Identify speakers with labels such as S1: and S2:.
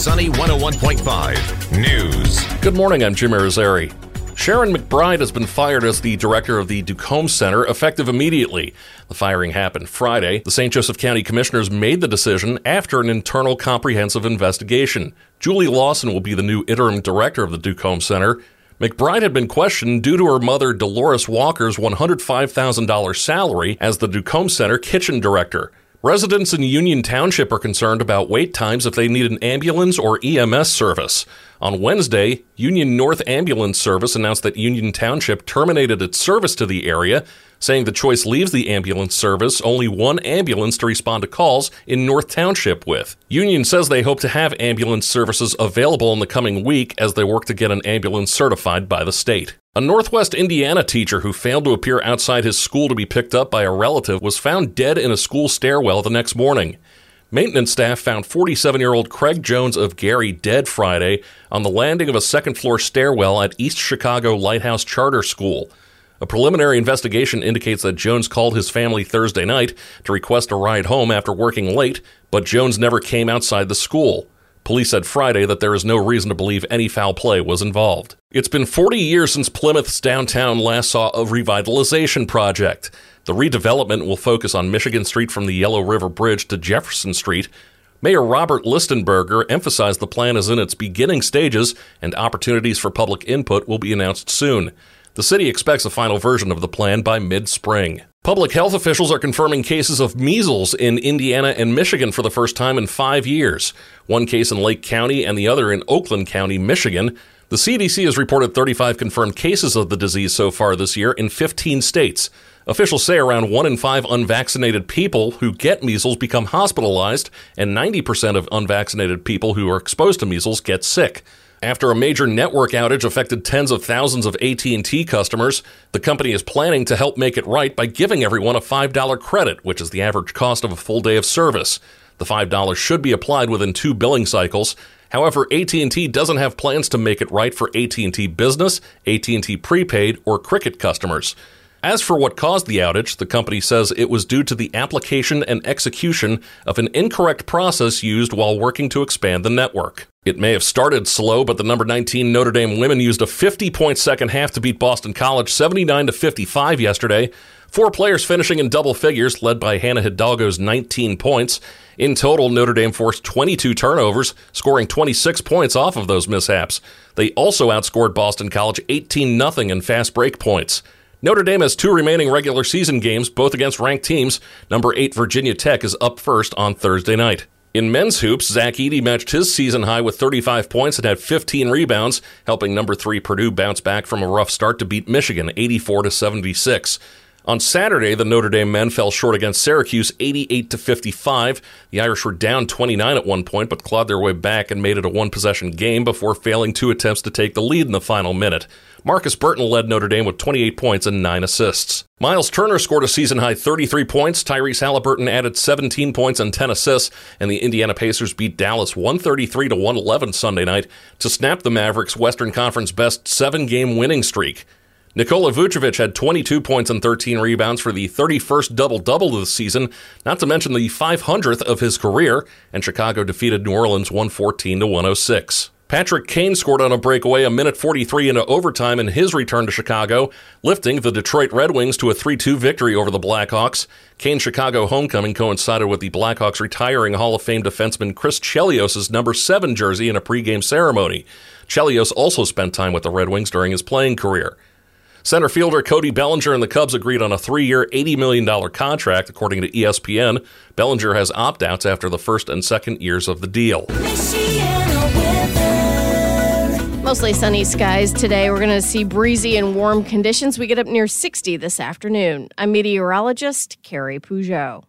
S1: Sunny 101.5 News.
S2: Good morning, I'm Jim Irizarry. Sharon McBride has been fired as the director of the DuComb Center, effective immediately. The firing happened Friday. The St. Joseph County Commissioners made the decision after an internal comprehensive investigation. Julie Lawson will be the new interim director of the DuComb Center. McBride had been questioned due to her mother Dolores Walker's $105,000 salary as the DuComb Center kitchen director. Residents in Union Township are concerned about wait times if they need an ambulance or EMS service. On Wednesday, Union North Ambulance Service announced that Union Township terminated its service to the area, saying the choice leaves the ambulance service only one ambulance to respond to calls in North Township with. Union says they hope to have ambulance services available in the coming week as they work to get an ambulance certified by the state. A Northwest Indiana teacher who failed to appear outside his school to be picked up by a relative was found dead in a school stairwell the next morning. Maintenance staff found 47 year old Craig Jones of Gary dead Friday on the landing of a second floor stairwell at East Chicago Lighthouse Charter School. A preliminary investigation indicates that Jones called his family Thursday night to request a ride home after working late, but Jones never came outside the school. Police said Friday that there is no reason to believe any foul play was involved. It's been 40 years since Plymouth's downtown last saw a revitalization project. The redevelopment will focus on Michigan Street from the Yellow River Bridge to Jefferson Street. Mayor Robert Listenberger emphasized the plan is in its beginning stages and opportunities for public input will be announced soon. The city expects a final version of the plan by mid spring. Public health officials are confirming cases of measles in Indiana and Michigan for the first time in five years. One case in Lake County and the other in Oakland County, Michigan. The CDC has reported 35 confirmed cases of the disease so far this year in 15 states. Officials say around 1 in 5 unvaccinated people who get measles become hospitalized, and 90% of unvaccinated people who are exposed to measles get sick. After a major network outage affected tens of thousands of AT&T customers, the company is planning to help make it right by giving everyone a $5 credit, which is the average cost of a full day of service. The $5 should be applied within two billing cycles. However, AT&T doesn't have plans to make it right for AT&T Business, AT&T Prepaid, or Cricket customers. As for what caused the outage, the company says it was due to the application and execution of an incorrect process used while working to expand the network. It may have started slow, but the number 19 Notre Dame women used a 50-point second half to beat Boston College 79 to 55 yesterday. Four players finishing in double figures, led by Hannah Hidalgo's 19 points. In total, Notre Dame forced 22 turnovers, scoring 26 points off of those mishaps. They also outscored Boston College 18 0 in fast break points. Notre Dame has two remaining regular season games, both against ranked teams. Number 8 Virginia Tech is up first on Thursday night. In men's hoops, Zach Edey matched his season high with 35 points and had 15 rebounds, helping number 3 Purdue bounce back from a rough start to beat Michigan 84 to 76. On Saturday, the Notre Dame men fell short against Syracuse 88 to 55. The Irish were down 29 at one point but clawed their way back and made it a one-possession game before failing two attempts to take the lead in the final minute. Markus Burton led Notre Dame with 28 points and 9 assists. Myles Turner scored a season high 33 points. Tyrese Halliburton added 17 points and 10 assists, and the Indiana Pacers beat Dallas 133 to 111 Sunday night to snap the Mavericks' Western Conference best seven-game winning streak. Nikola Vucevic had 22 points and 13 rebounds for the 31st double-double of the season, not to mention the 500th of his career, and Chicago defeated New Orleans 114 to 106. Patrick Kane scored on a breakaway a minute 43 into overtime in his return to Chicago, lifting the Detroit Red Wings to a 3 2 victory over the Blackhawks. Kane's Chicago homecoming coincided with the Blackhawks retiring Hall of Fame defenseman Chris Chelios' number 7 jersey in a pregame ceremony. Chelios also spent time with the Red Wings during his playing career. Center fielder Cody Bellinger and the Cubs agreed on a three year, $80 million contract, according to ESPN. Bellinger has opt outs after the first and second years of the deal.
S3: Mostly sunny skies today. We're going to see breezy and warm conditions. We get up near 60 this afternoon. I'm meteorologist Carrie Peugeot.